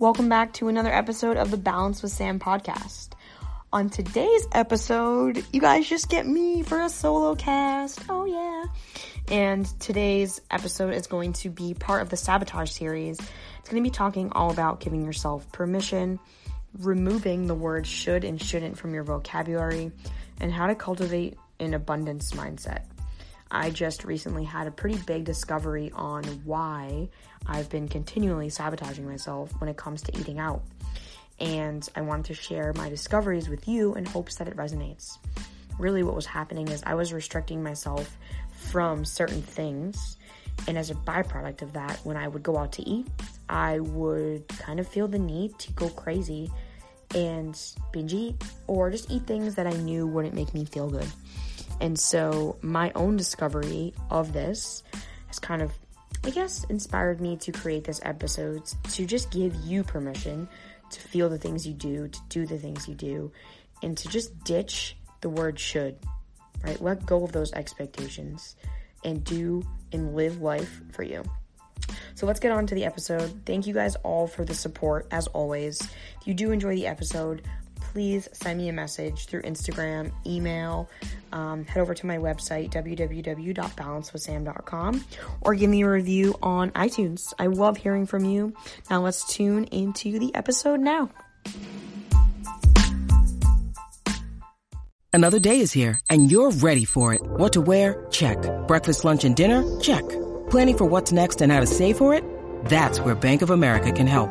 Welcome back to another episode of the Balance with Sam podcast. On today's episode, you guys just get me for a solo cast. Oh, yeah. And today's episode is going to be part of the sabotage series. It's going to be talking all about giving yourself permission, removing the word should and shouldn't from your vocabulary, and how to cultivate an abundance mindset. I just recently had a pretty big discovery on why I've been continually sabotaging myself when it comes to eating out. And I wanted to share my discoveries with you in hopes that it resonates. Really, what was happening is I was restricting myself from certain things. And as a byproduct of that, when I would go out to eat, I would kind of feel the need to go crazy and binge eat or just eat things that I knew wouldn't make me feel good. And so my own discovery of this has kind of, I guess, inspired me to create this episode to just give you permission to feel the things you do, to do the things you do, and to just ditch the word should, right? Let go of those expectations and do and live life for you. So let's get on to the episode. Thank you guys all for the support, as always. If you do enjoy the episode, please send me a message through Instagram, email, um, head over to my website, www.balancewithsam.com, or give me a review on iTunes. I love hearing from you. Now let's tune into the episode now. Another day is here, and you're ready for it. What to wear? Check. Breakfast, lunch, and dinner? Check. Planning for what's next and how to save for it? That's where Bank of America can help.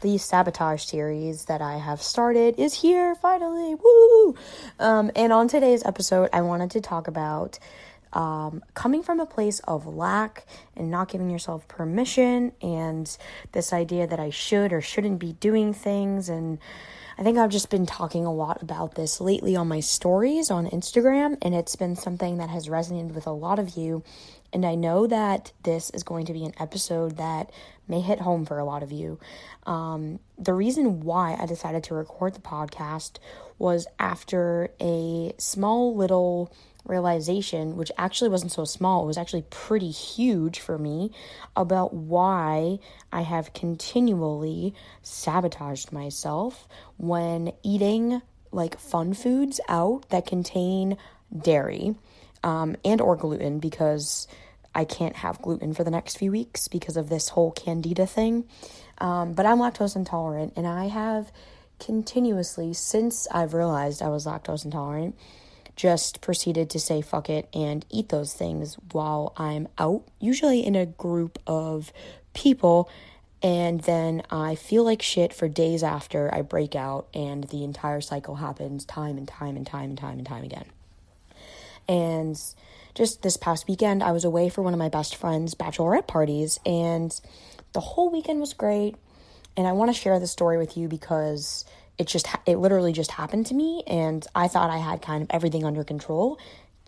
the sabotage series that I have started is here finally. Woo! Um, and on today's episode, I wanted to talk about um, coming from a place of lack and not giving yourself permission, and this idea that I should or shouldn't be doing things. And I think I've just been talking a lot about this lately on my stories on Instagram, and it's been something that has resonated with a lot of you. And I know that this is going to be an episode that may hit home for a lot of you. Um, the reason why I decided to record the podcast was after a small little realization, which actually wasn't so small, it was actually pretty huge for me, about why I have continually sabotaged myself when eating like fun foods out that contain dairy um, and or gluten because I can't have gluten for the next few weeks because of this whole candida thing. Um, but I'm lactose intolerant, and I have continuously, since I've realized I was lactose intolerant, just proceeded to say fuck it and eat those things while I'm out, usually in a group of people. And then I feel like shit for days after I break out, and the entire cycle happens time and time and time and time and time again. And just this past weekend, I was away for one of my best friend's bachelorette parties, and the whole weekend was great. And I want to share this story with you because it just it literally just happened to me and i thought i had kind of everything under control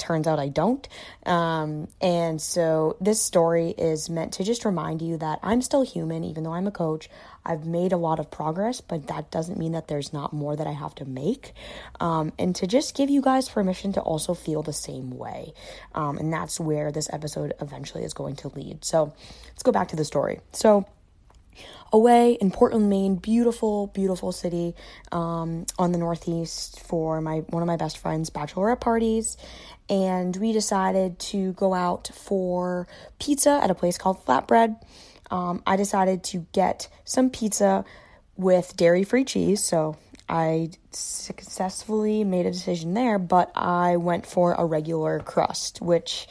turns out i don't. Um, and so this story is meant to just remind you that i'm still human even though i'm a coach. I've made a lot of progress but that doesn't mean that there's not more that i have to make. Um, and to just give you guys permission to also feel the same way. Um, and that's where this episode eventually is going to lead. So let's go back to the story. So away in Portland, Maine. Beautiful, beautiful city um, on the Northeast for my one of my best friends' bachelorette parties, and we decided to go out for pizza at a place called Flatbread. Um, I decided to get some pizza with dairy-free cheese, so I successfully made a decision there. But I went for a regular crust, which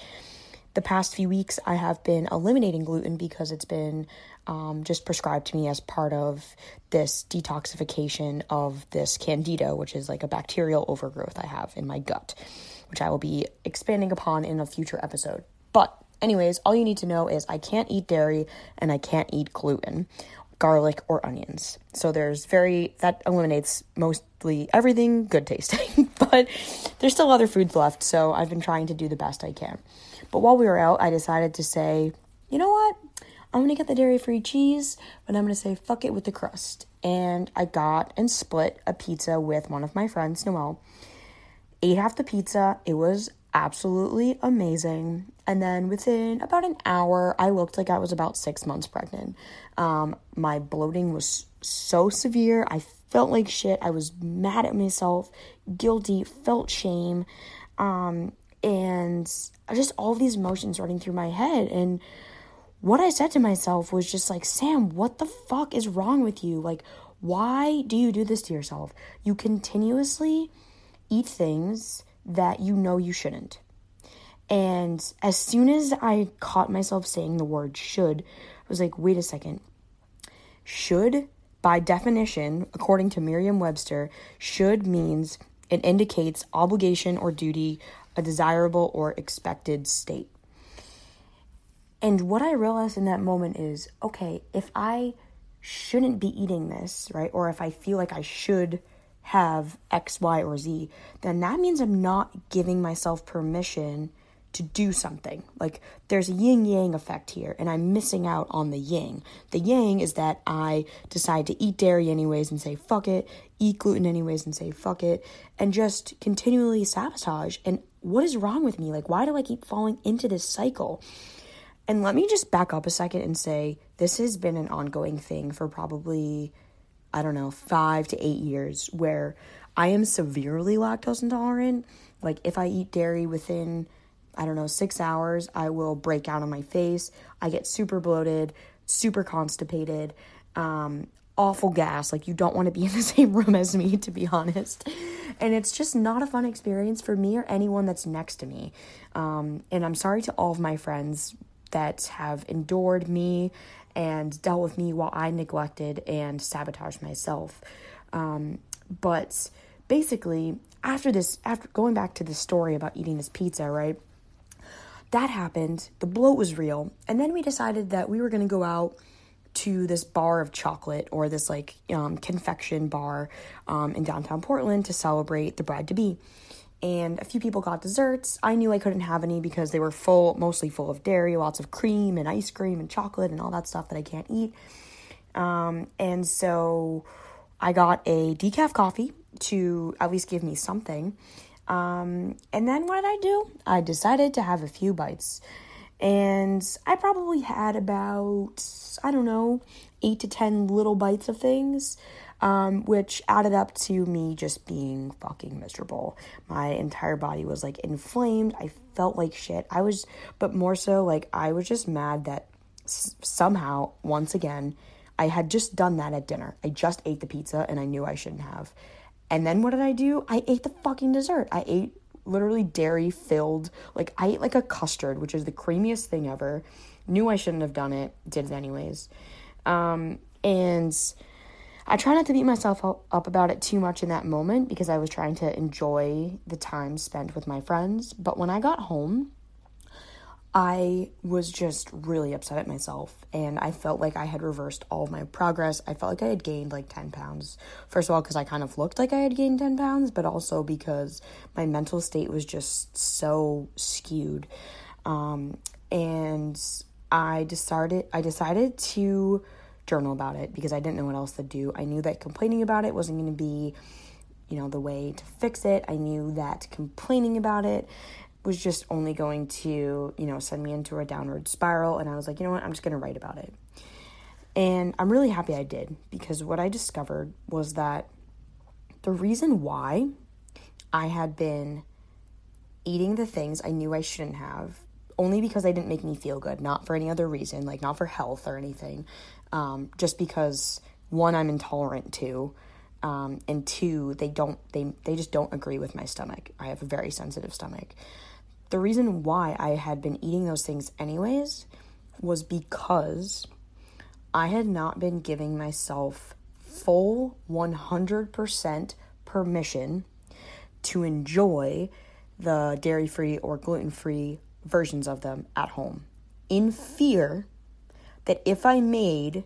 the past few weeks I have been eliminating gluten because it's been um, just prescribed to me as part of this detoxification of this candida, which is like a bacterial overgrowth I have in my gut, which I will be expanding upon in a future episode. But, anyways, all you need to know is I can't eat dairy and I can't eat gluten. garlic, or onions. So there's very, that eliminates mostly everything good tasting, but there's still other foods left, so I've been trying to do the best I can. But while we were out, I decided to say, you know what? I'm gonna get the dairy free cheese, but I'm gonna say fuck it with the crust. And I got and split a pizza with one of my friends, Noel. Ate half the pizza. It was absolutely amazing. And then within about an hour, I looked like I was about six months pregnant. Um, my bloating was so severe. I felt like shit. I was mad at myself, guilty, felt shame, um, and just all these emotions running through my head. And what I said to myself was just like, Sam, what the fuck is wrong with you? Like, why do you do this to yourself? You continuously eat things that you know you shouldn't. And as soon as I caught myself saying the word should, I was like, wait a second. Should, by definition, according to Merriam Webster, should means it indicates obligation or duty, a desirable or expected state. And what I realized in that moment is okay, if I shouldn't be eating this, right, or if I feel like I should have X, Y, or Z, then that means I'm not giving myself permission to do something. Like there's a yin yang effect here, and I'm missing out on the yang. The yang is that I decide to eat dairy anyways and say fuck it, eat gluten anyways and say fuck it, and just continually sabotage. And what is wrong with me? Like, why do I keep falling into this cycle? And let me just back up a second and say this has been an ongoing thing for probably I don't know, five to eight years where I am severely lactose intolerant. Like, if I eat dairy within, I don't know, six hours, I will break out on my face. I get super bloated, super constipated, um, awful gas. Like, you don't want to be in the same room as me, to be honest. And it's just not a fun experience for me or anyone that's next to me. Um, and I'm sorry to all of my friends that have endured me and dealt with me while I neglected and sabotaged myself. Um, but basically, after this, after going back to the story about eating this pizza, right? That happened. The bloat was real. And then we decided that we were going to go out to this bar of chocolate or this like um, confection bar um, in downtown Portland to celebrate the bride to be and a few people got desserts. I knew I couldn't have any because they were full, mostly full of dairy, lots of cream and ice cream and chocolate and all that stuff that I can't eat. Um, and so I got a decaf coffee to at least give me something. Um, and then what did I do? I decided to have a few bites. And I probably had about, I don't know, eight to 10 little bites of things um, which added up to me just being fucking miserable. My entire body was like inflamed. I felt like shit. I was, but more so, like, I was just mad that s- somehow, once again, I had just done that at dinner. I just ate the pizza and I knew I shouldn't have. And then what did I do? I ate the fucking dessert. I ate literally dairy filled, like, I ate like a custard, which is the creamiest thing ever. Knew I shouldn't have done it, did it anyways. Um, and I try not to beat myself up about it too much in that moment because I was trying to enjoy the time spent with my friends. But when I got home, I was just really upset at myself and I felt like I had reversed all of my progress. I felt like I had gained like 10 pounds. First of all, because I kind of looked like I had gained 10 pounds, but also because my mental state was just so skewed. Um, and I decided I decided to journal about it because I didn't know what else to do. I knew that complaining about it wasn't going to be, you know, the way to fix it. I knew that complaining about it was just only going to, you know, send me into a downward spiral. And I was like, you know what, I'm just going to write about it. And I'm really happy I did because what I discovered was that the reason why I had been eating the things I knew I shouldn't have only because they didn't make me feel good, not for any other reason, like not for health or anything, um, just because one I'm intolerant to, um, and two they don't they they just don't agree with my stomach. I have a very sensitive stomach. The reason why I had been eating those things anyways was because I had not been giving myself full 100% permission to enjoy the dairy free or gluten free versions of them at home in fear that if I made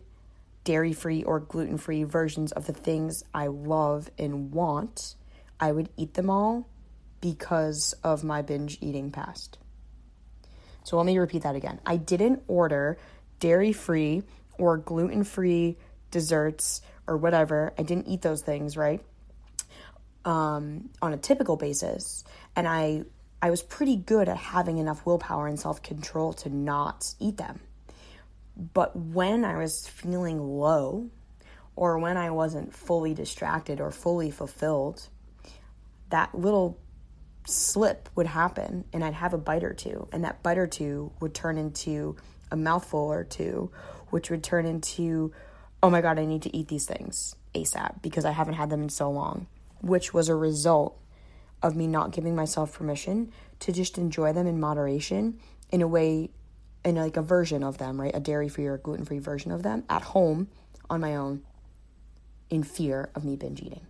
dairy free or gluten free versions of the things I love and want, I would eat them all because of my binge eating past. So let me repeat that again. I didn't order dairy free or gluten free desserts or whatever. I didn't eat those things, right? Um, on a typical basis. And I I was pretty good at having enough willpower and self control to not eat them. But when I was feeling low, or when I wasn't fully distracted or fully fulfilled, that little slip would happen and I'd have a bite or two. And that bite or two would turn into a mouthful or two, which would turn into, oh my God, I need to eat these things ASAP because I haven't had them in so long, which was a result of me not giving myself permission to just enjoy them in moderation in a way in like a version of them, right? A dairy free or gluten free version of them at home on my own in fear of me binge eating.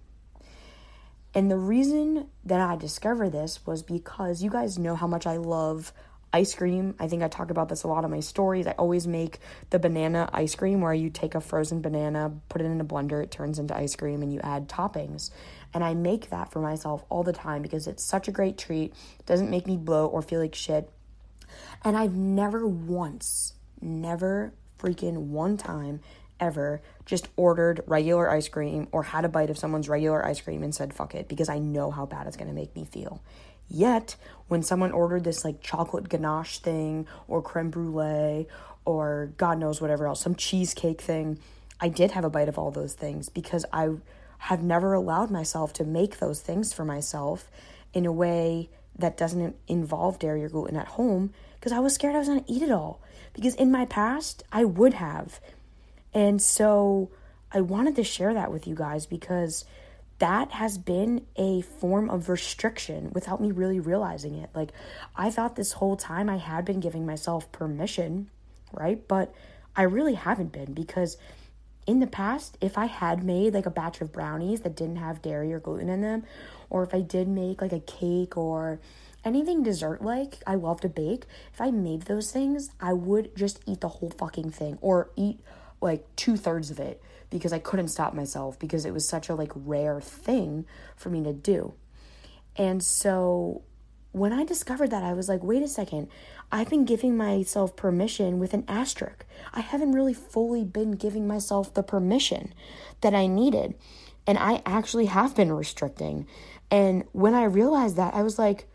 And the reason that I discovered this was because you guys know how much I love ice cream. I think I talk about this a lot in my stories. I always make the banana ice cream where you take a frozen banana, put it in a blender, it turns into ice cream, and you add toppings. And I make that for myself all the time because it's such a great treat. It doesn't make me bloat or feel like shit. And I've never once, never freaking one time ever just ordered regular ice cream or had a bite of someone's regular ice cream and said fuck it because I know how bad it's going to make me feel. Yet, when someone ordered this like chocolate ganache thing or creme brulee or God knows whatever else, some cheesecake thing, I did have a bite of all those things because I have never allowed myself to make those things for myself in a way that doesn't involve dairy or gluten at home because I was scared I was going to eat it all. Because in my past, I would have. And so I wanted to share that with you guys because that has been a form of restriction without me really realizing it. Like, I thought this whole time I had been giving myself permission, right? But I really haven't been because in the past, if I had made like a batch of brownies that didn't have dairy or gluten in them, or if I did make like a cake or anything dessert like, I love to bake. If I made those things, I would just eat the whole fucking thing or eat like two thirds of it because I couldn't stop myself because it was such a like rare thing for me to do. And so when I discovered that, I was like, wait a second, I've been giving myself permission with an asterisk. I haven't really fully been giving myself the permission that I needed. And I actually have been restricting. And when I realized that, I was like,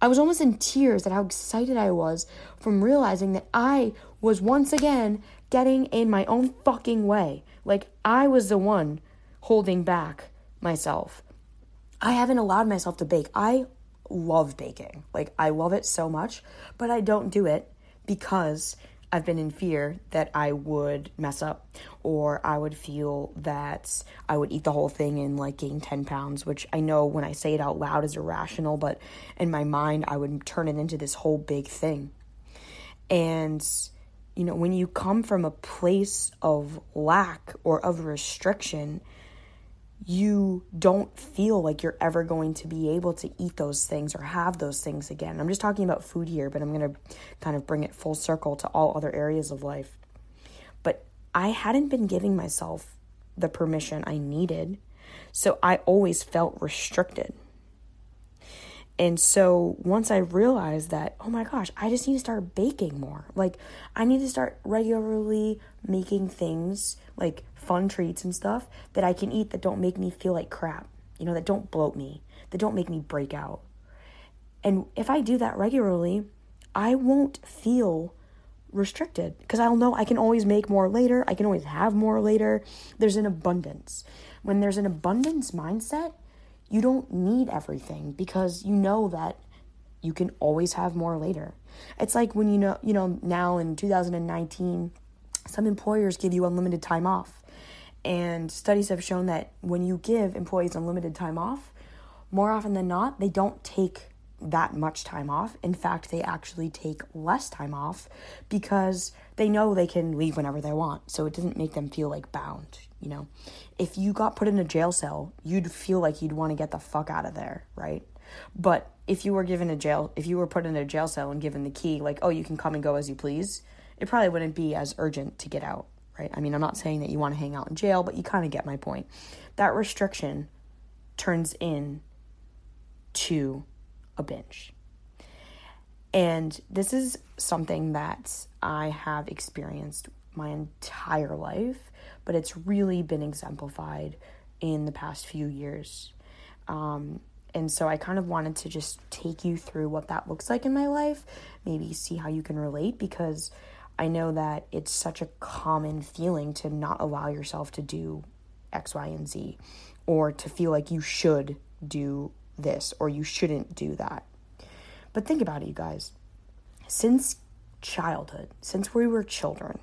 I was almost in tears at how excited I was from realizing that I was once again getting in my own fucking way. Like, I was the one holding back myself. I haven't allowed myself to bake. I love baking. Like, I love it so much, but I don't do it because I've been in fear that I would mess up or I would feel that I would eat the whole thing and like gain 10 pounds, which I know when I say it out loud is irrational, but in my mind, I would turn it into this whole big thing. And, you know, when you come from a place of lack or of restriction, you don't feel like you're ever going to be able to eat those things or have those things again. I'm just talking about food here, but I'm going to kind of bring it full circle to all other areas of life. But I hadn't been giving myself the permission I needed, so I always felt restricted. And so once I realized that, oh my gosh, I just need to start baking more. Like, I need to start regularly making things like fun treats and stuff that I can eat that don't make me feel like crap, you know, that don't bloat me, that don't make me break out. And if I do that regularly, I won't feel restricted because I'll know I can always make more later, I can always have more later. There's an abundance. When there's an abundance mindset, you don't need everything because you know that you can always have more later. It's like when you know, you know, now in 2019, some employers give you unlimited time off. And studies have shown that when you give employees unlimited time off, more often than not, they don't take that much time off. In fact, they actually take less time off because they know they can leave whenever they want. So it doesn't make them feel like bound, you know. If you got put in a jail cell, you'd feel like you'd want to get the fuck out of there, right? But if you were given a jail, if you were put in a jail cell and given the key, like, oh, you can come and go as you please, it probably wouldn't be as urgent to get out, right? I mean, I'm not saying that you want to hang out in jail, but you kind of get my point. That restriction turns in to a binge. And this is something that I have experienced my entire life, but it's really been exemplified in the past few years. Um, and so I kind of wanted to just take you through what that looks like in my life, maybe see how you can relate because I know that it's such a common feeling to not allow yourself to do X, Y, and Z or to feel like you should do this or you shouldn't do that. But think about it, you guys. Since childhood, since we were children,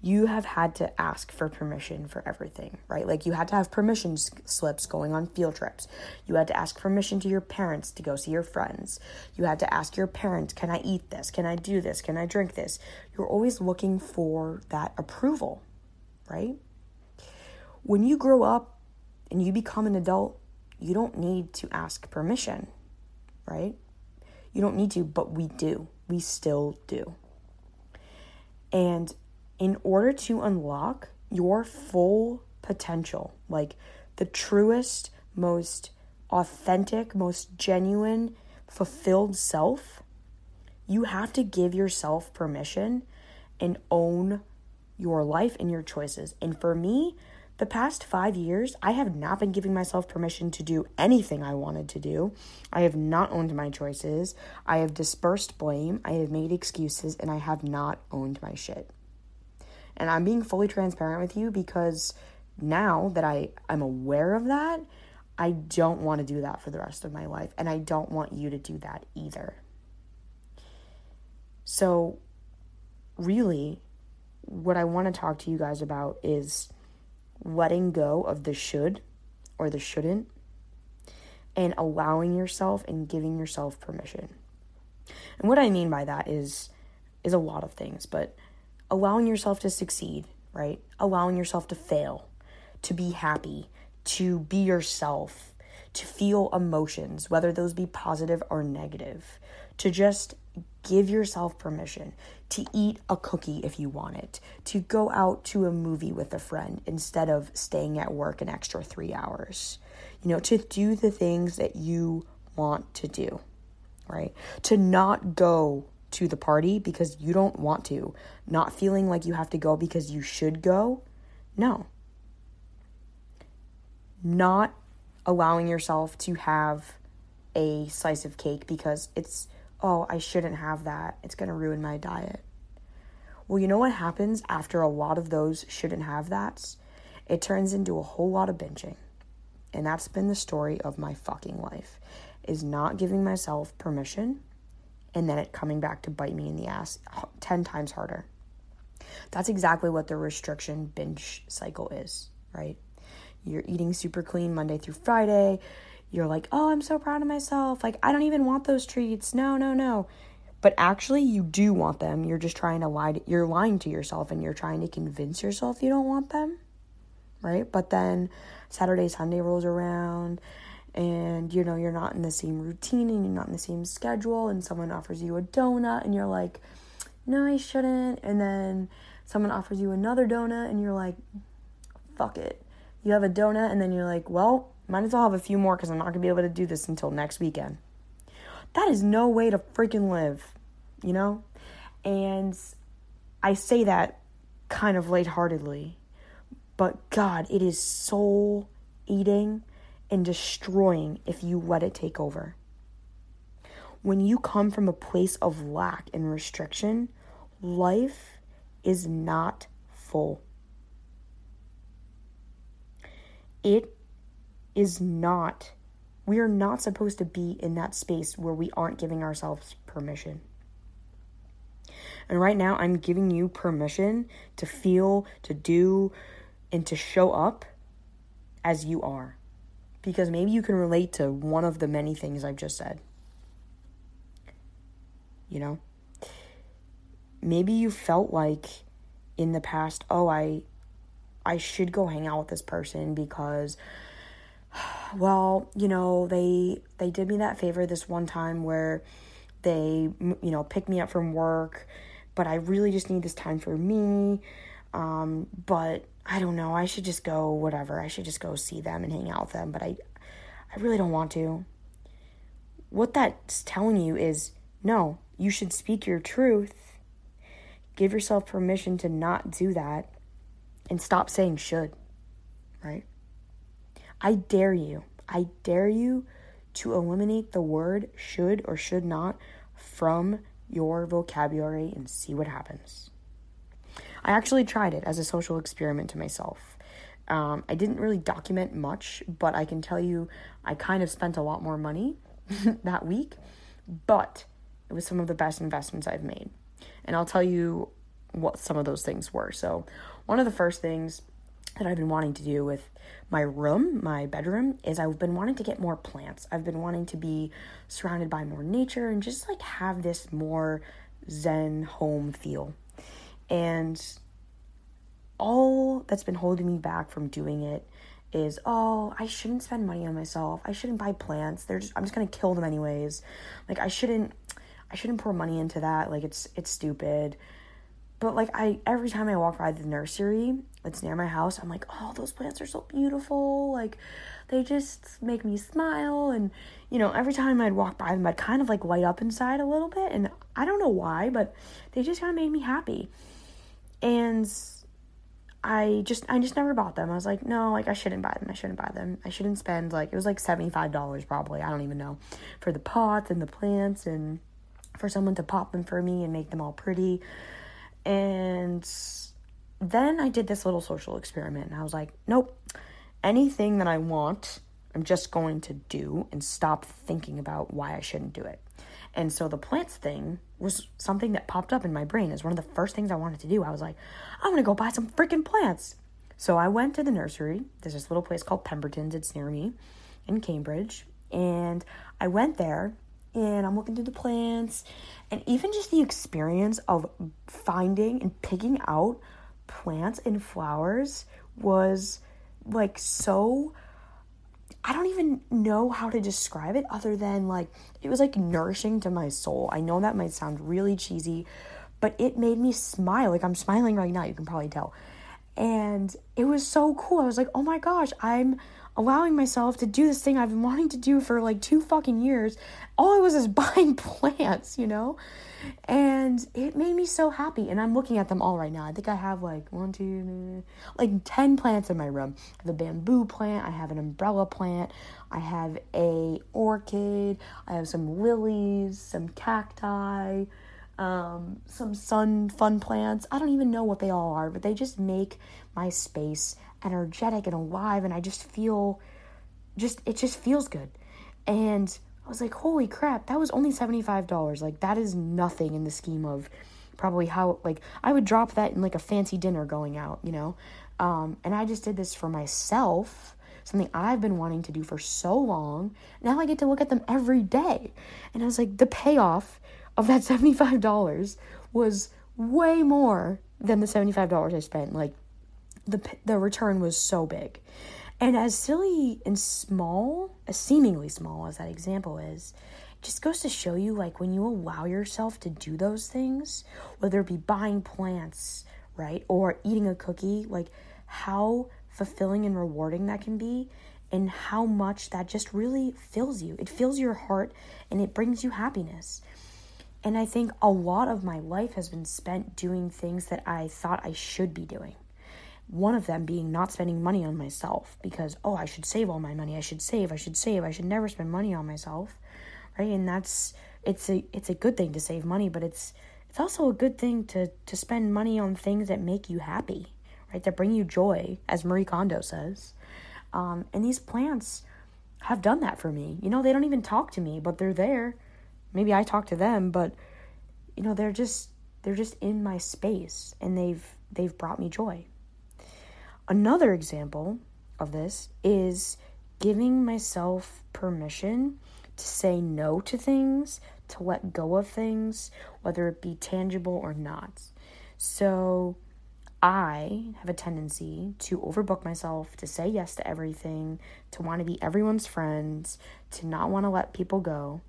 you have had to ask for permission for everything, right? Like you had to have permission slips going on field trips. You had to ask permission to your parents to go see your friends. You had to ask your parents, can I eat this? Can I do this? Can I drink this? You're always looking for that approval, right? When you grow up and you become an adult, you don't need to ask permission, right? You don't need to, but we do. We still do. And in order to unlock your full potential, like the truest, most authentic, most genuine, fulfilled self, you have to give yourself permission and own your life and your choices. And for me, the past five years, I have not been giving myself permission to do anything I wanted to do. I have not owned my choices. I have dispersed blame. I have made excuses, and I have not owned my shit. And I'm being fully transparent with you because now that I, I'm aware of that, I don't want to do that for the rest of my life. And I don't want you to do that either. So, really, what I want to talk to you guys about is letting go of the should or the shouldn't and allowing yourself and giving yourself permission. And what I mean by that is is a lot of things, but allowing yourself to succeed, right? Allowing yourself to fail, to be happy, to be yourself, to feel emotions, whether those be positive or negative, to just give yourself permission to eat a cookie if you want it, to go out to a movie with a friend instead of staying at work an extra three hours, you know, to do the things that you want to do, right? To not go to the party because you don't want to, not feeling like you have to go because you should go. No. Not allowing yourself to have a slice of cake because it's, oh, I shouldn't have that. It's going to ruin my diet. Well, you know what happens after a lot of those shouldn't have that's? It turns into a whole lot of binging. And that's been the story of my fucking life is not giving myself permission and then it coming back to bite me in the ass 10 times harder. That's exactly what the restriction binge cycle is, right? You're eating super clean Monday through Friday. You're like, oh, I'm so proud of myself. Like, I don't even want those treats. No, no, no. But actually, you do want them. You're just trying to lie. To, you're lying to yourself and you're trying to convince yourself you don't want them, right? But then Saturday, Sunday rolls around and you know you're not in the same routine and you're not in the same schedule and someone offers you a donut and you're like no i shouldn't. And then someone offers you another donut and you're like fuck it. You have a donut and then you're like well might as well have a few more because i'm not going to be able to do this until next weekend. That is no way to freaking live you know? And i say that kind of lightheartedly but god it is soul eating and destroying if you let it take over. When you come from a place of lack and restriction, life is not full. It is not, we are not supposed to be in that space where we aren't giving ourselves permission. And right now, I'm giving you permission to feel, to do, and to show up as you are because maybe you can relate to one of the many things I've just said. You know? Maybe you felt like in the past, oh, I I should go hang out with this person because well, you know, they they did me that favor this one time where they you know, picked me up from work, but I really just need this time for me. Um, but I don't know. I should just go whatever. I should just go see them and hang out with them, but I I really don't want to. What that's telling you is no, you should speak your truth. Give yourself permission to not do that and stop saying should, right? I dare you. I dare you to eliminate the word should or should not from your vocabulary and see what happens. I actually tried it as a social experiment to myself. Um, I didn't really document much, but I can tell you I kind of spent a lot more money that week, but it was some of the best investments I've made. And I'll tell you what some of those things were. So, one of the first things that I've been wanting to do with my room, my bedroom, is I've been wanting to get more plants. I've been wanting to be surrounded by more nature and just like have this more zen home feel. And all that's been holding me back from doing it is oh i shouldn't spend money on myself. I shouldn't buy plants. They're just i'm just gonna kill them anyways. Like i shouldn't i shouldn't pour money into that. Like it's it's stupid. But like i every time i walk by the nursery that's near my house i'm like oh those plants are so beautiful. Like they just make me smile. And you know every time i'd walk by them i'd kind of like light up inside a little bit. And i don't know why but they just kind of made me happy and I just I just never bought them. I was like, no, like I shouldn't buy them. I shouldn't buy them. I shouldn't spend like it was like seventy five dollars probably. I don't even know for the pots and the plants and for someone to pop them for me and make them all pretty. And then I did this little social experiment and I was like, nope. Anything that I want, I'm just going to do and stop thinking about why I shouldn't do it. And so the plants thing was something that popped up in my brain as one of the first things I wanted to do. I was like, I'm gonna go buy some freaking plants. So I went to the nursery. There's this little place called Pemberton's, it's near me in Cambridge. And I went there and I'm looking through the plants. And even just the experience of finding and picking out plants and flowers was like so I don't even know how to describe it other than like it was like nourishing to my soul. I know that might sound really cheesy, but it made me smile. Like I'm smiling right now, you can probably tell. And it was so cool. I was like, "Oh my gosh, I'm allowing myself to do this thing I've been wanting to do for like 2 fucking years." All I was is buying plants, you know? and it made me so happy and i'm looking at them all right now i think i have like one two like 10 plants in my room i have a bamboo plant i have an umbrella plant i have a orchid i have some lilies some cacti um, some sun fun plants i don't even know what they all are but they just make my space energetic and alive and i just feel just it just feels good and I was like, holy crap, that was only $75. Like, that is nothing in the scheme of probably how, like, I would drop that in like a fancy dinner going out, you know? Um, and I just did this for myself, something I've been wanting to do for so long. Now I get to look at them every day. And I was like, the payoff of that $75 was way more than the $75 I spent. Like, the, the return was so big. And as silly and small, as seemingly small as that example is, just goes to show you like when you allow yourself to do those things, whether it be buying plants, right, or eating a cookie, like how fulfilling and rewarding that can be and how much that just really fills you. It fills your heart and it brings you happiness. And I think a lot of my life has been spent doing things that I thought I should be doing. One of them being not spending money on myself because, oh, I should save all my money. I should save. I should save. I should never spend money on myself. Right? And that's it's a it's a good thing to save money, but it's it's also a good thing to to spend money on things that make you happy, right? That bring you joy, as Marie Kondo says. Um, and these plants have done that for me. You know, they don't even talk to me, but they're there. Maybe I talk to them, but you know, they're just they're just in my space and they've they've brought me joy. Another example of this is giving myself permission to say no to things, to let go of things, whether it be tangible or not. So, I have a tendency to overbook myself, to say yes to everything, to want to be everyone's friends, to not want to let people go.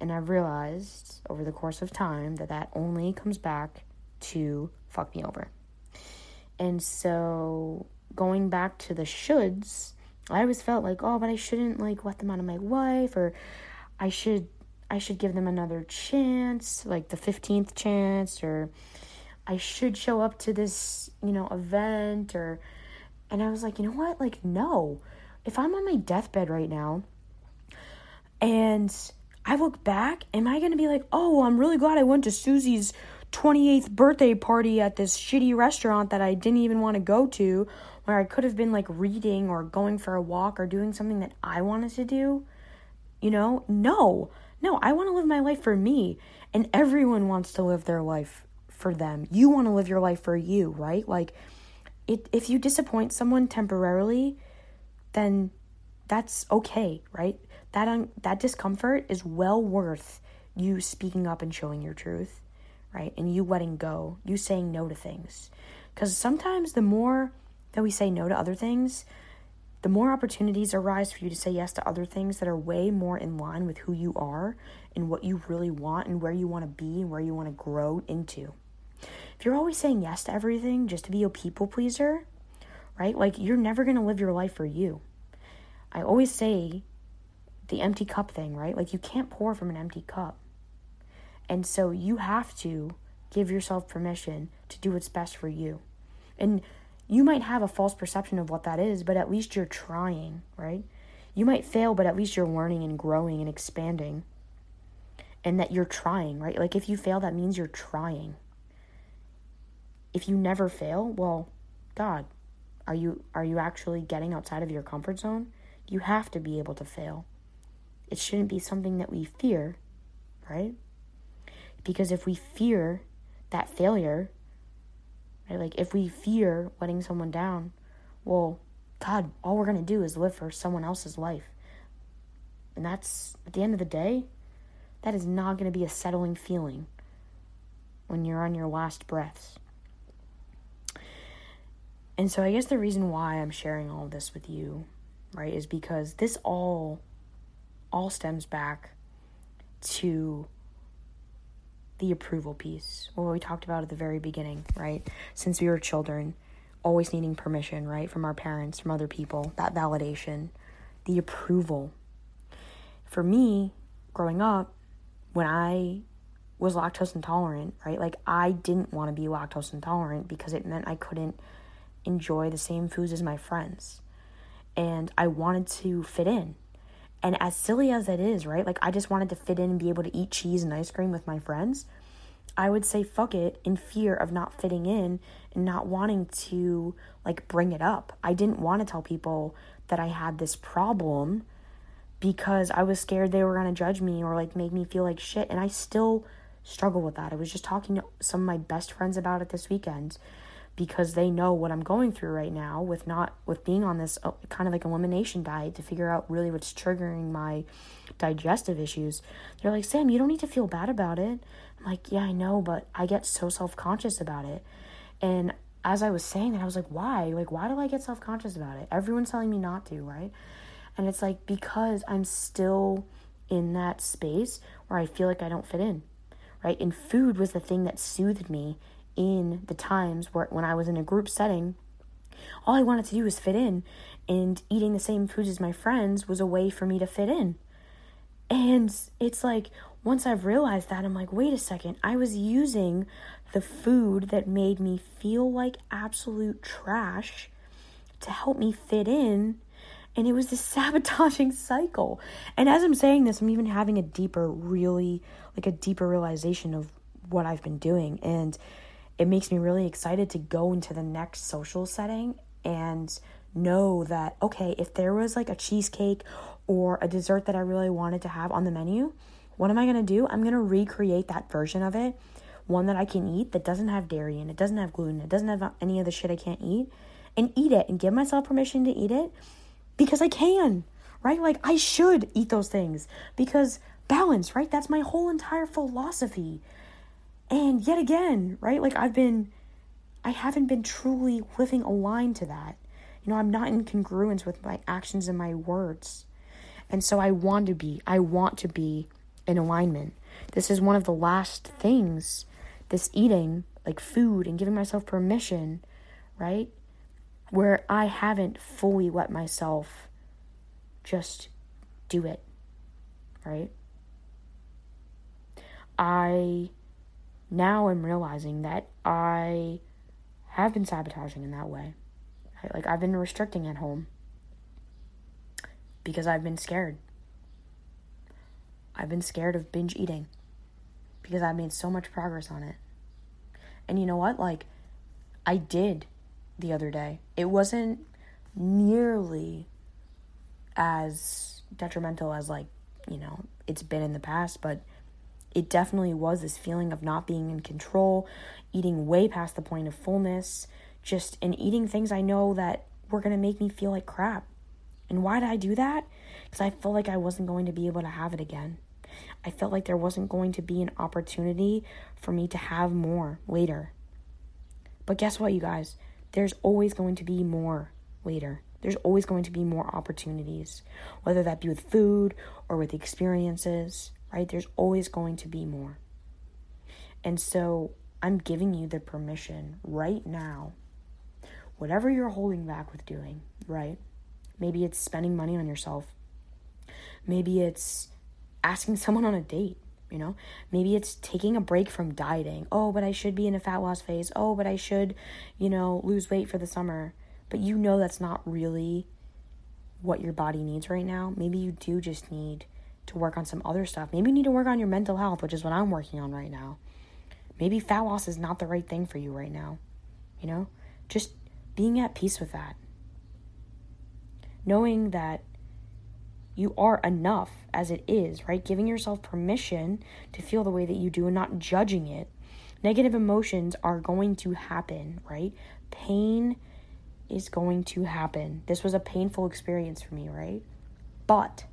And I've realized over the course of time that that only comes back to fuck me over. And so going back to the shoulds, I always felt like, oh, but I shouldn't like let them out of my life or I should I should give them another chance, like the 15th chance or I should show up to this, you know, event or and I was like, you know what? Like no. If I'm on my deathbed right now and I look back, am I going to be like, "Oh, I'm really glad I went to Susie's 28th birthday party at this shitty restaurant that I didn't even want to go to, where I could have been like reading or going for a walk or doing something that I wanted to do. You know, no, no, I want to live my life for me. And everyone wants to live their life for them. You want to live your life for you, right? Like, it, if you disappoint someone temporarily, then that's okay, right? That un- that discomfort is well worth you speaking up and showing your truth right? And you letting go, you saying no to things. Because sometimes the more that we say no to other things, the more opportunities arise for you to say yes to other things that are way more in line with who you are and what you really want and where you want to be and where you want to grow into. If you're always saying yes to everything just to be a people pleaser, right? Like you're never going to live your life for you. I always say the empty cup thing, right? Like you can't pour from an empty cup. And so you have to give yourself permission to do what's best for you. And you might have a false perception of what that is, but at least you're trying, right? You might fail, but at least you're learning and growing and expanding. And that you're trying, right? Like if you fail, that means you're trying. If you never fail, well, God, are you are you actually getting outside of your comfort zone? You have to be able to fail. It shouldn't be something that we fear, right? Because if we fear that failure, right, like if we fear letting someone down, well, God, all we're going to do is live for someone else's life. And that's, at the end of the day, that is not going to be a settling feeling when you're on your last breaths. And so I guess the reason why I'm sharing all this with you, right, is because this all all stems back to the approval piece, what we talked about at the very beginning, right? Since we were children, always needing permission, right, from our parents, from other people, that validation, the approval. For me, growing up, when I was lactose intolerant, right, like I didn't want to be lactose intolerant because it meant I couldn't enjoy the same foods as my friends. And I wanted to fit in. And as silly as it is, right? Like I just wanted to fit in and be able to eat cheese and ice cream with my friends. I would say fuck it in fear of not fitting in and not wanting to like bring it up. I didn't want to tell people that I had this problem because I was scared they were going to judge me or like make me feel like shit and I still struggle with that. I was just talking to some of my best friends about it this weekend because they know what I'm going through right now with not with being on this uh, kind of like elimination diet to figure out really what's triggering my digestive issues. They're like, "Sam, you don't need to feel bad about it." I'm like, "Yeah, I know, but I get so self-conscious about it." And as I was saying that, I was like, "Why? Like why do I get self-conscious about it? Everyone's telling me not to, right?" And it's like because I'm still in that space where I feel like I don't fit in. Right? And food was the thing that soothed me in the times where when I was in a group setting, all I wanted to do was fit in, and eating the same foods as my friends was a way for me to fit in. And it's like once I've realized that, I'm like, wait a second, I was using the food that made me feel like absolute trash to help me fit in. And it was this sabotaging cycle. And as I'm saying this, I'm even having a deeper, really, like a deeper realization of what I've been doing. And it makes me really excited to go into the next social setting and know that okay, if there was like a cheesecake or a dessert that I really wanted to have on the menu, what am I going to do? I'm going to recreate that version of it, one that I can eat that doesn't have dairy and it doesn't have gluten, it doesn't have uh, any of the shit I can't eat, and eat it and give myself permission to eat it because I can, right? Like I should eat those things because balance, right? That's my whole entire philosophy. And yet again, right? Like I've been, I haven't been truly living aligned to that. You know, I'm not in congruence with my actions and my words. And so I want to be, I want to be in alignment. This is one of the last things, this eating, like food and giving myself permission, right? Where I haven't fully let myself just do it, right? I now I'm realizing that I have been sabotaging in that way. Like I've been restricting at home because I've been scared. I've been scared of binge eating because I've made so much progress on it. And you know what? Like, I did the other day. It wasn't nearly as detrimental as, like, you know, it's been in the past, but it definitely was this feeling of not being in control, eating way past the point of fullness, just and eating things I know that were going to make me feel like crap. And why did I do that? Because I felt like I wasn't going to be able to have it again. I felt like there wasn't going to be an opportunity for me to have more later. But guess what, you guys? There's always going to be more later. There's always going to be more opportunities, whether that be with food or with experiences, right? There's always going to be more. And so I'm giving you the permission right now, whatever you're holding back with doing, right? Maybe it's spending money on yourself. Maybe it's asking someone on a date, you know? Maybe it's taking a break from dieting. Oh, but I should be in a fat loss phase. Oh, but I should, you know, lose weight for the summer. But you know that's not really what your body needs right now. Maybe you do just need to work on some other stuff. Maybe you need to work on your mental health, which is what I'm working on right now. Maybe fat loss is not the right thing for you right now. You know? Just being at peace with that. Knowing that you are enough as it is, right? Giving yourself permission to feel the way that you do and not judging it. Negative emotions are going to happen, right? Pain is going to happen. This was a painful experience for me, right? But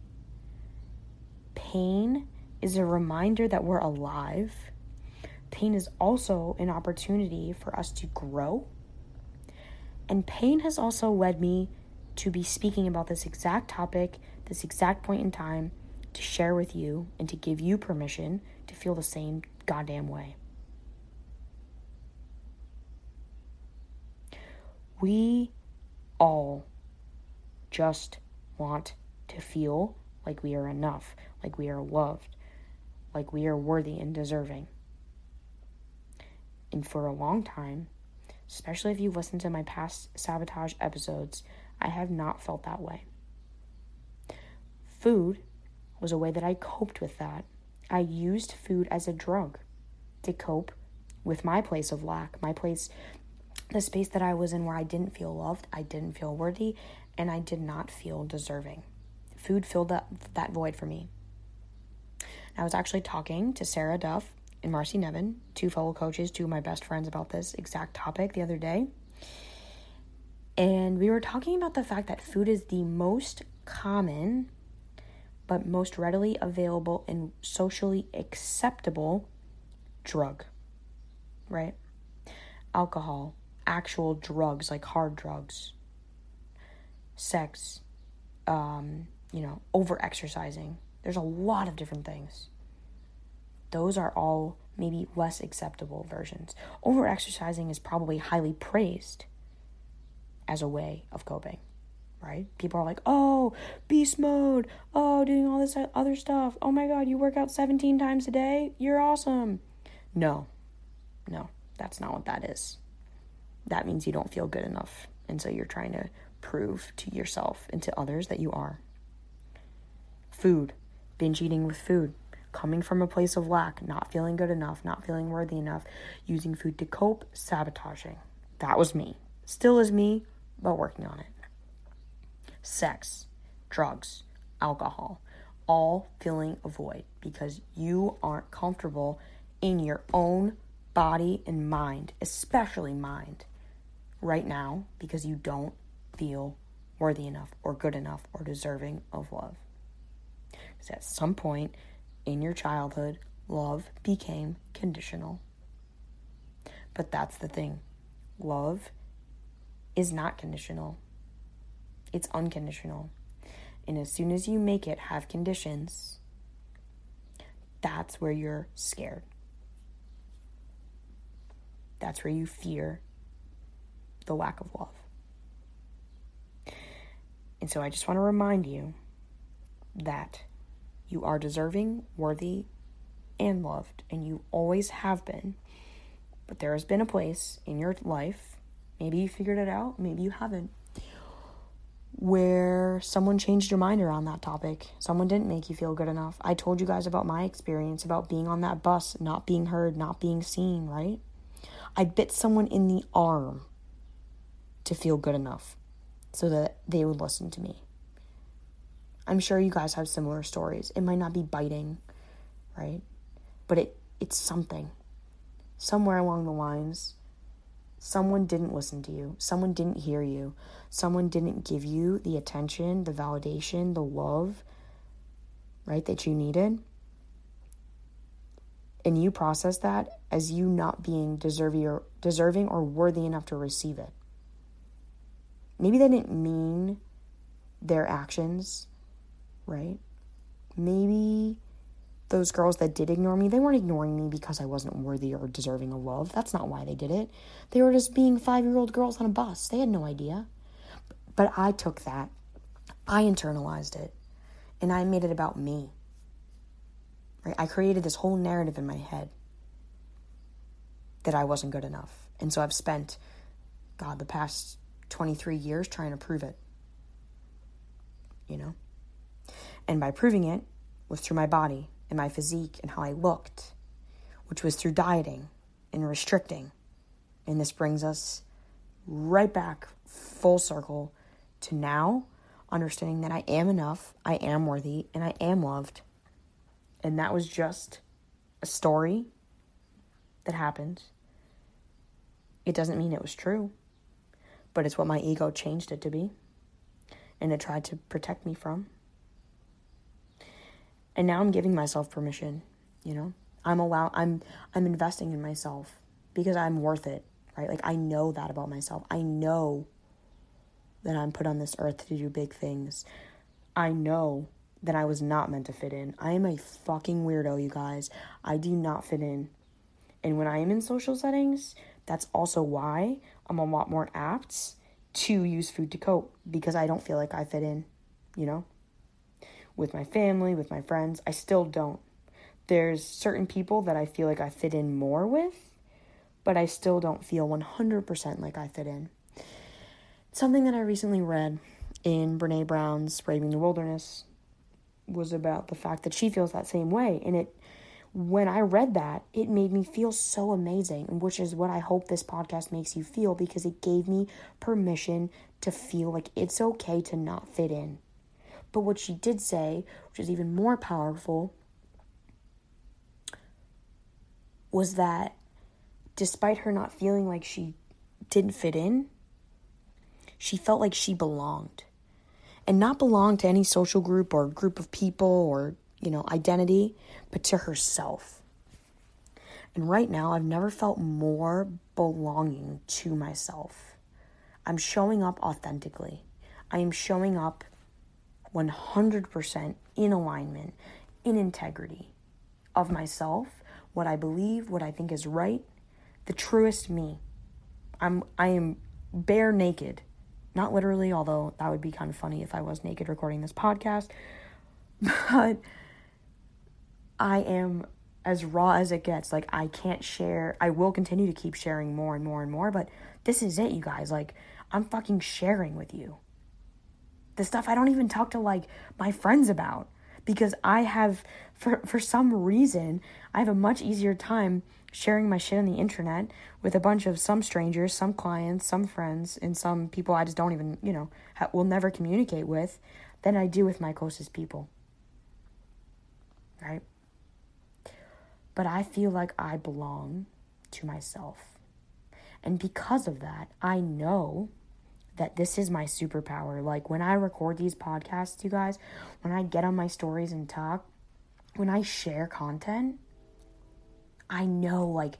pain is a reminder that we're alive. Pain is also an opportunity for us to grow. And pain has also led me to be speaking about this exact topic, this exact point in time, to share with you and to give you permission to feel the same goddamn way. We all just want to feel like we are enough, like we are loved, like we are worthy and deserving. And for a long time, especially if you've listened to my past sabotage episodes, I have not felt that way. Food was a way that I coped with that. I used food as a drug to cope with my place of lack, my place, the space that I was in where I didn't feel loved, I didn't feel worthy, and I did not feel deserving. Food filled that, that void for me. I was actually talking to Sarah Duff and Marcy Nevin, two fellow coaches, two of my best friends, about this exact topic the other day. And we were talking about the fact that food is the most common but most readily available and socially acceptable drug, right? Alcohol, actual drugs like hard drugs, sex, um, you know, over exercising. There's a lot of different things. Those are all maybe less acceptable versions. Over exercising is probably highly praised as a way of coping, right? People are like, oh, beast mode. Oh, doing all this other stuff. Oh my God, you work out 17 times a day? You're awesome. No, no, that's not what that is. That means you don't feel good enough. And so you're trying to prove to yourself and to others that you are. Food, binge eating with food, coming from a place of lack, not feeling good enough, not feeling worthy enough, using food to cope, sabotaging. That was me. Still is me, but working on it. Sex, drugs, alcohol, all filling a void because you aren't comfortable in your own body and mind, especially mind, right now because you don't feel worthy enough or good enough or deserving of love. Because at some point in your childhood, love became conditional. But that's the thing love is not conditional, it's unconditional. And as soon as you make it have conditions, that's where you're scared. That's where you fear. the lack of love. And so I just want to remind you that you are deserving, worthy, and loved, and you always have been. But there has been a place in your life, maybe you figured it out, maybe you haven't, where someone changed your mind around that topic. Someone didn't make you feel good enough. I told you guys about my experience about being on that bus, not being heard, not being seen, right? I bit someone in the arm to feel good enough so that they would listen to me. I'm sure you guys have similar stories. It might not be biting, right? But it it's something. Somewhere along the lines, someone didn't listen to you. Someone didn't hear you. Someone didn't give you the attention, the validation, the love, right, that you needed. And you process that as you not being deserving or, deserving or worthy enough to receive it. Maybe they didn't mean their actions, right? Maybe those girls that did ignore me, they weren't ignoring me because I wasn't worthy or deserving of love. That's not why they did it. They were just being five year old girls on a bus. They had no idea. But I took that, I internalized it, and I made it about me. Right? I created this whole narrative in my head that I wasn't good enough. And so I've spent, God, the past 23 years trying to prove it. You know? And by proving it was through my body and my physique and how I looked, which was through dieting and restricting. And this brings us right back full circle to now understanding that I am enough, I am worthy, and I am loved. And that was just a story that happened. It doesn't mean it was true, but it's what my ego changed it to be. And it tried to protect me from. And now I'm giving myself permission, you know? I'm allow I'm I'm investing in myself because I'm worth it, right? Like I know that about myself. I know that I'm put on this earth to do big things. I know that I was not meant to fit in. I am a fucking weirdo, you guys. I do not fit in. And when I am in social settings, that's also why I'm a lot more apt to use food to cope because I don't feel like I fit in, you know? With my family, with my friends. I still don't. There's certain people that I feel like I fit in more with, but I still don't feel 100% like I fit in. Something that I recently read in Brene Brown's Braving the Wilderness was about the fact that she feels that same way. And it, when I read that, it made me feel so amazing, which is what I hope this podcast makes you feel because it gave me permission to feel like it's okay to not fit in. But what she did say, which is even more powerful, was that despite her not feeling like she didn't fit in, she felt like she belonged. And not belong to any social group or group of people or, you know, identity, but to herself. And right now, I've never felt more belonging to myself. I'm showing up authentically. I am showing up 100% in alignment, in integrity of myself, what I believe, what I think is right, the truest me. I'm I am bare naked. Not literally, although that would be kind of funny if I was naked recording this podcast. But I am as raw as it gets. Like I can't share. I will continue to keep sharing more and more and more, but this is it, you guys. Like I'm fucking sharing with you the stuff I don't even talk to like my friends about because I have for for some reason I have a much easier time sharing my shit on the internet with a bunch of some strangers, some clients, some friends, and some people I just don't even, you know, ha- will never communicate with than I do with my closest people. Right? But I feel like I belong to myself. And because of that, I know that this is my superpower. Like when I record these podcasts, you guys, when I get on my stories and talk, when I share content, I know like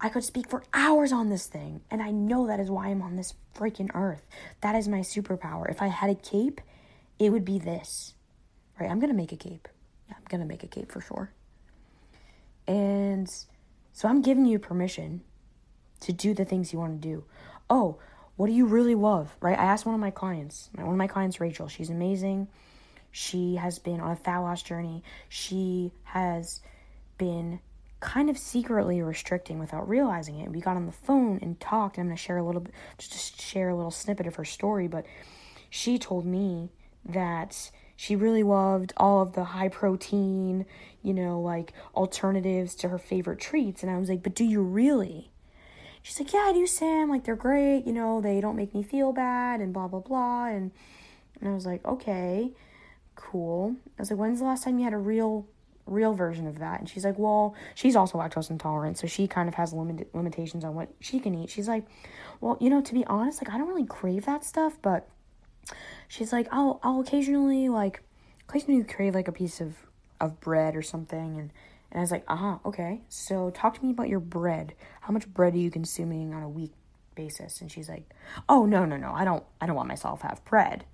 I could speak for hours on this thing, and I know that is why I'm on this freaking earth. That is my superpower. If I had a cape, it would be this. Right? I'm going to make a cape. Yeah, I'm going to make a cape for sure. And so I'm giving you permission to do the things you want to do. Oh, what do you really love, right? I asked one of my clients, one of my clients, Rachel. She's amazing. She has been on a fat loss journey. She has been kind of secretly restricting without realizing it. We got on the phone and talked. I'm going to share a little bit, just to share a little snippet of her story, but she told me that she really loved all of the high protein, you know, like alternatives to her favorite treats. And I was like, but do you really? She's like, yeah, I do, Sam. Like, they're great. You know, they don't make me feel bad and blah, blah, blah. And, and I was like, okay, cool. I was like, when's the last time you had a real, real version of that? And she's like, well, she's also lactose intolerant. So she kind of has limit, limitations on what she can eat. She's like, well, you know, to be honest, like, I don't really crave that stuff, but she's like, I'll, I'll occasionally, like, occasionally crave, like, a piece of, of bread or something. And, and I was like, huh, okay. So talk to me about your bread. How much bread are you consuming on a week basis? And she's like, oh no, no, no, I don't I don't want myself to have bread.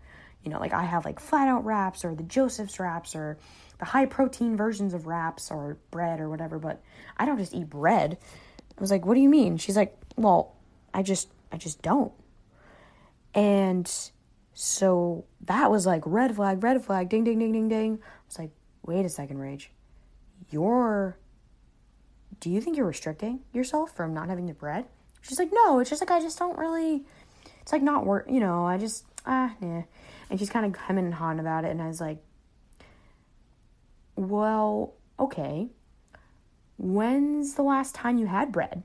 You know, like I have like Flatout wraps or the Joseph's wraps or the high protein versions of wraps or bread or whatever, but I don't just eat bread. I was like, what do you mean? She's like, well, I just I just don't. And so that was like red flag, red flag, ding ding ding ding ding. I was like, wait a second, Rage you're do you think you're restricting yourself from not having the bread? She's like, no, it's just like I just don't really it's like not work you know, I just ah yeah. And she's kind of hemming and hawing about it and I was like, Well, okay. When's the last time you had bread?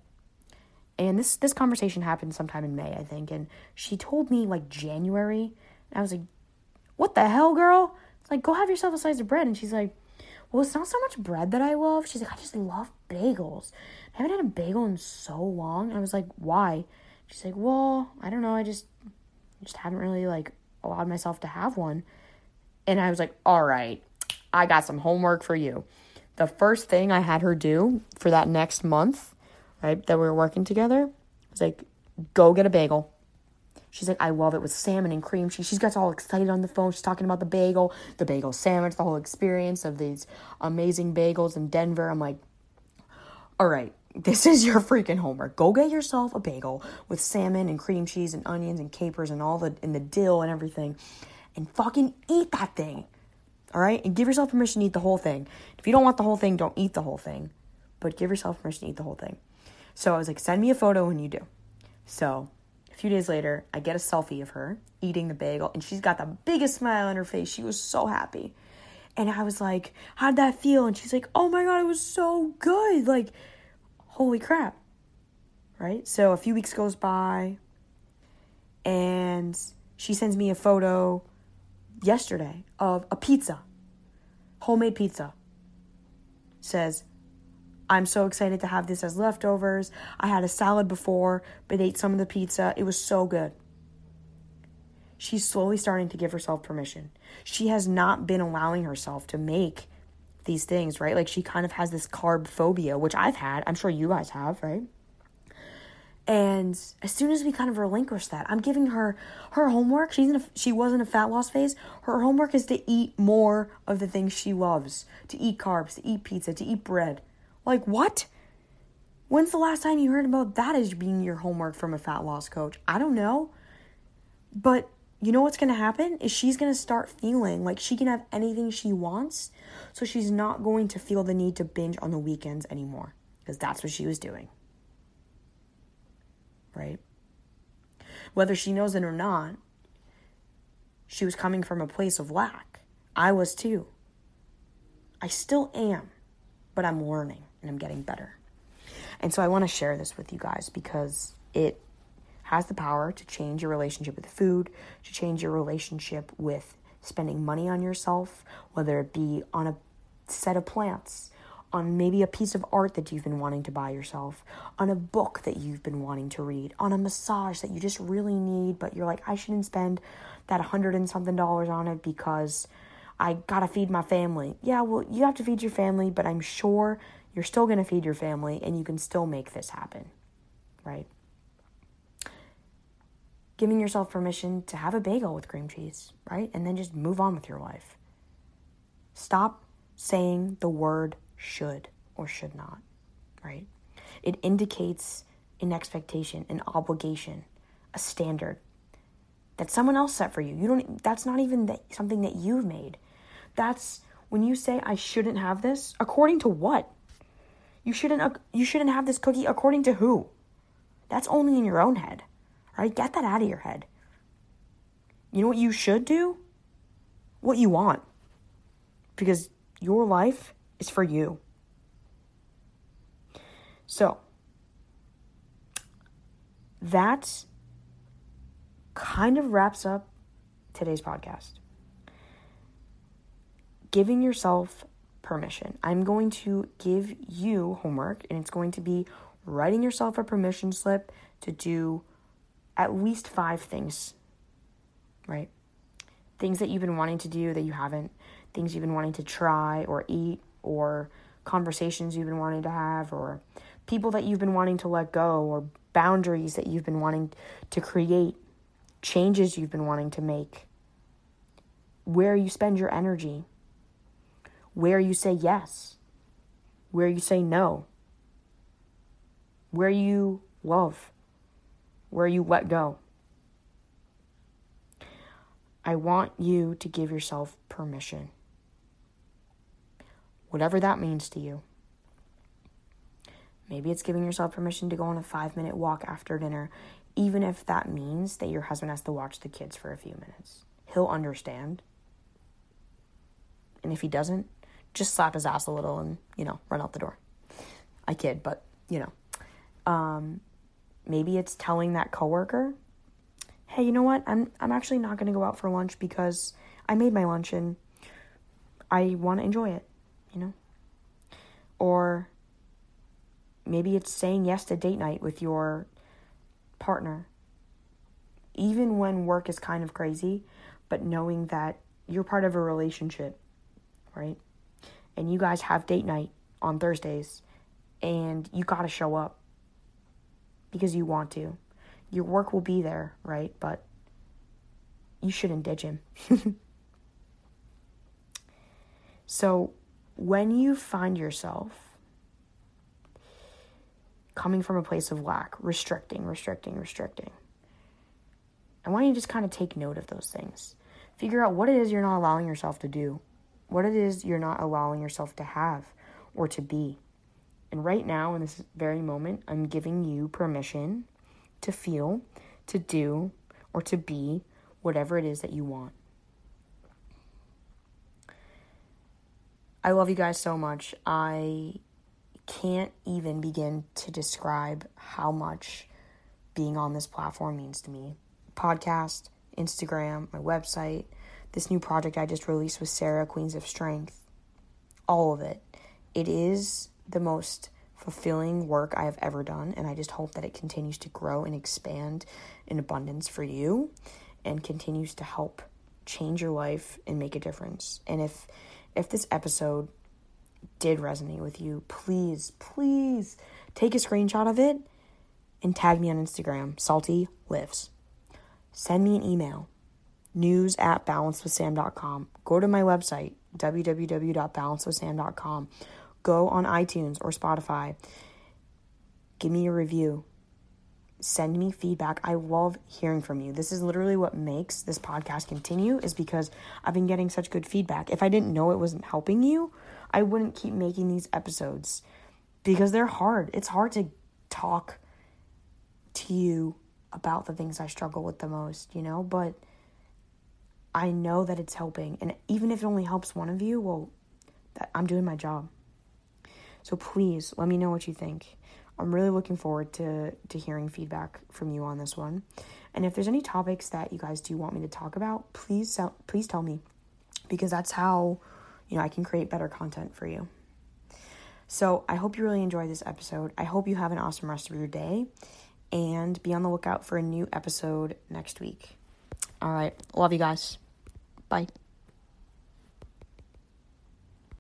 And this this conversation happened sometime in May, I think, and she told me like January. And I was like, What the hell, girl? It's like, go have yourself a slice of bread. And she's like, well, it's not so much bread that I love. She's like, I just love bagels. I haven't had a bagel in so long. I was like, why? She's like, well, I don't know. I just, just haven't really like allowed myself to have one. And I was like, all right, I got some homework for you. The first thing I had her do for that next month, right, that we were working together, was like, go get a bagel She's like, I love it with salmon and cream cheese. She's got all excited on the phone. She's talking about the bagel, the bagel sandwich, the whole experience of these amazing bagels in Denver. I'm like, all right, this is your freaking homework. Go get yourself a bagel with salmon and cream cheese and onions and capers and all the and the dill and everything, and fucking eat that thing. All right, and give yourself permission to eat the whole thing. If you don't want the whole thing, don't eat the whole thing, but give yourself permission to eat the whole thing. So I was like, send me a photo when you do. So few days later, I get a selfie of her eating the bagel, and she's got the biggest smile on her face. She was so happy. And I was like, How'd that feel? And she's like, Oh my God, it was so good. Like, holy crap. Right? So a few weeks goes by, and she sends me a photo yesterday of a pizza, homemade pizza. Says, I'm so excited to have this as leftovers. I had a salad before, but ate some of the pizza. It was so good. She's slowly starting to give herself permission. She has not been allowing herself to make these things, right? Like she kind of has this carb phobia, which I've had. I'm sure you guys have, right? And as soon as we kind of relinquish that, I'm giving her her homework. She's in a, she was in a fat loss phase. Her homework is to eat more of the things she loves, to eat carbs, to eat pizza, to eat bread. Like, what? When's the last time you heard about that as being your homework from a fat loss coach? I don't know. But you know what's going to happen is she's going to start feeling like she can have anything she wants. So she's not going to feel the need to binge on the weekends anymore because that's what she was doing. Right? Whether she knows it or not, she was coming from a place of lack. I was too. I still am, but I'm learning and I'm getting better. And so I want to share this with you guys because it has the power to change your relationship with food, to change your relationship with spending money on yourself, whether it be on a set of plants, on maybe a piece of art that you've been wanting to buy yourself, on a book that you've been wanting to read, on a massage that you just really need, but you're like, I shouldn't spend that hundred and something dollars on it because I gotta feed my family. Yeah, well, you have to feed your family, but I'm sure you're still going to feed your family and you can still make this happen, right? Giving yourself permission to have a bagel with cream cheese, right? And then just move on with your life. Stop saying the word should or should not, right? It indicates an expectation, an obligation, a standard that someone else set for you. You don't that's not even that, something that you've made. That's when you say I shouldn't have this, according to what? You shouldn't uh, you shouldn't have this cookie according to who? That's only in your own head. Right? Get that out of your head. You know what you should do? What you want. Because your life is for you. So, that kind of wraps up today's podcast. Giving yourself permission. I'm going to give you homework, and it's going to be writing yourself a permission slip to do at least five things, right? Things that you've been wanting to do that you haven't, things you've been wanting to try or eat, or conversations you've been wanting to have, or people that you've been wanting to let go, or boundaries that you've been wanting to create, changes you've been wanting to make, where you spend your energy, where you say yes, where you say no, where you love, where you let go. I want you to give yourself permission. Whatever that means to you. Maybe it's giving yourself permission to go on a five minute walk after dinner, even if that means that your husband has to watch the kids for a few minutes. He'll understand. And if he doesn't, just slap his ass a little and, you know, run out the door. I kid, but, you know. Um, maybe it's telling that coworker, hey, you know what? I'm, I'm actually not going to go out for lunch because I made my lunch and I want to enjoy it, you know? Or Maybe it's saying yes to date night with your partner. Even when work is kind of crazy, but knowing that you're part of a relationship, right? And you guys have date night on Thursdays and you got to show up because you want to. Your work will be there, right? But you shouldn't ditch him. so, when you find yourself coming from a place of lack, restricting, restricting, restricting. I want you to just kind of take note of those things. Figure out what it is you're not allowing yourself to do, what it is you're not allowing yourself to have or to be. And right now, in this very moment, I'm giving you permission to feel, to do, or to be whatever it is that you want. I love you guys so much. I can't even begin to describe how much being on this platform means to me. Podcast, Instagram, my website, this new project I just released with Sarah, Queens of Strength, all of it. It is the most fulfilling work I have ever done, and I just hope that it continues to grow and expand in abundance for you and continues to help change your life and make a difference. And if if this episode did resonate with you, please, please take a screenshot of it and tag me on Instagram, Salty Lives. Send me an email, news at balancewithsam.com. Go to my website, www.balancewithsam.com. Go on iTunes or Spotify. Give me a review. Send me feedback. I love hearing from you. This is literally what makes this podcast continue is because I've been getting such good feedback. If I didn't know it wasn't helping you, I wouldn't keep making these episodes because they're hard. It's hard to talk to you about the things I struggle with the most, you know, but I know that it's helping. And even if it only helps one of you, well, that, I'm doing my job. So please let me know what you think. I'm really looking forward to to hearing feedback from you on this one. And if there's any topics that you guys do want me to talk about, please please tell me because that's how you know, I can create better content for you. So I hope you really enjoyed this episode. I hope you have an awesome rest of your day and be on the lookout for a new episode next week. All right. Love you guys. Bye.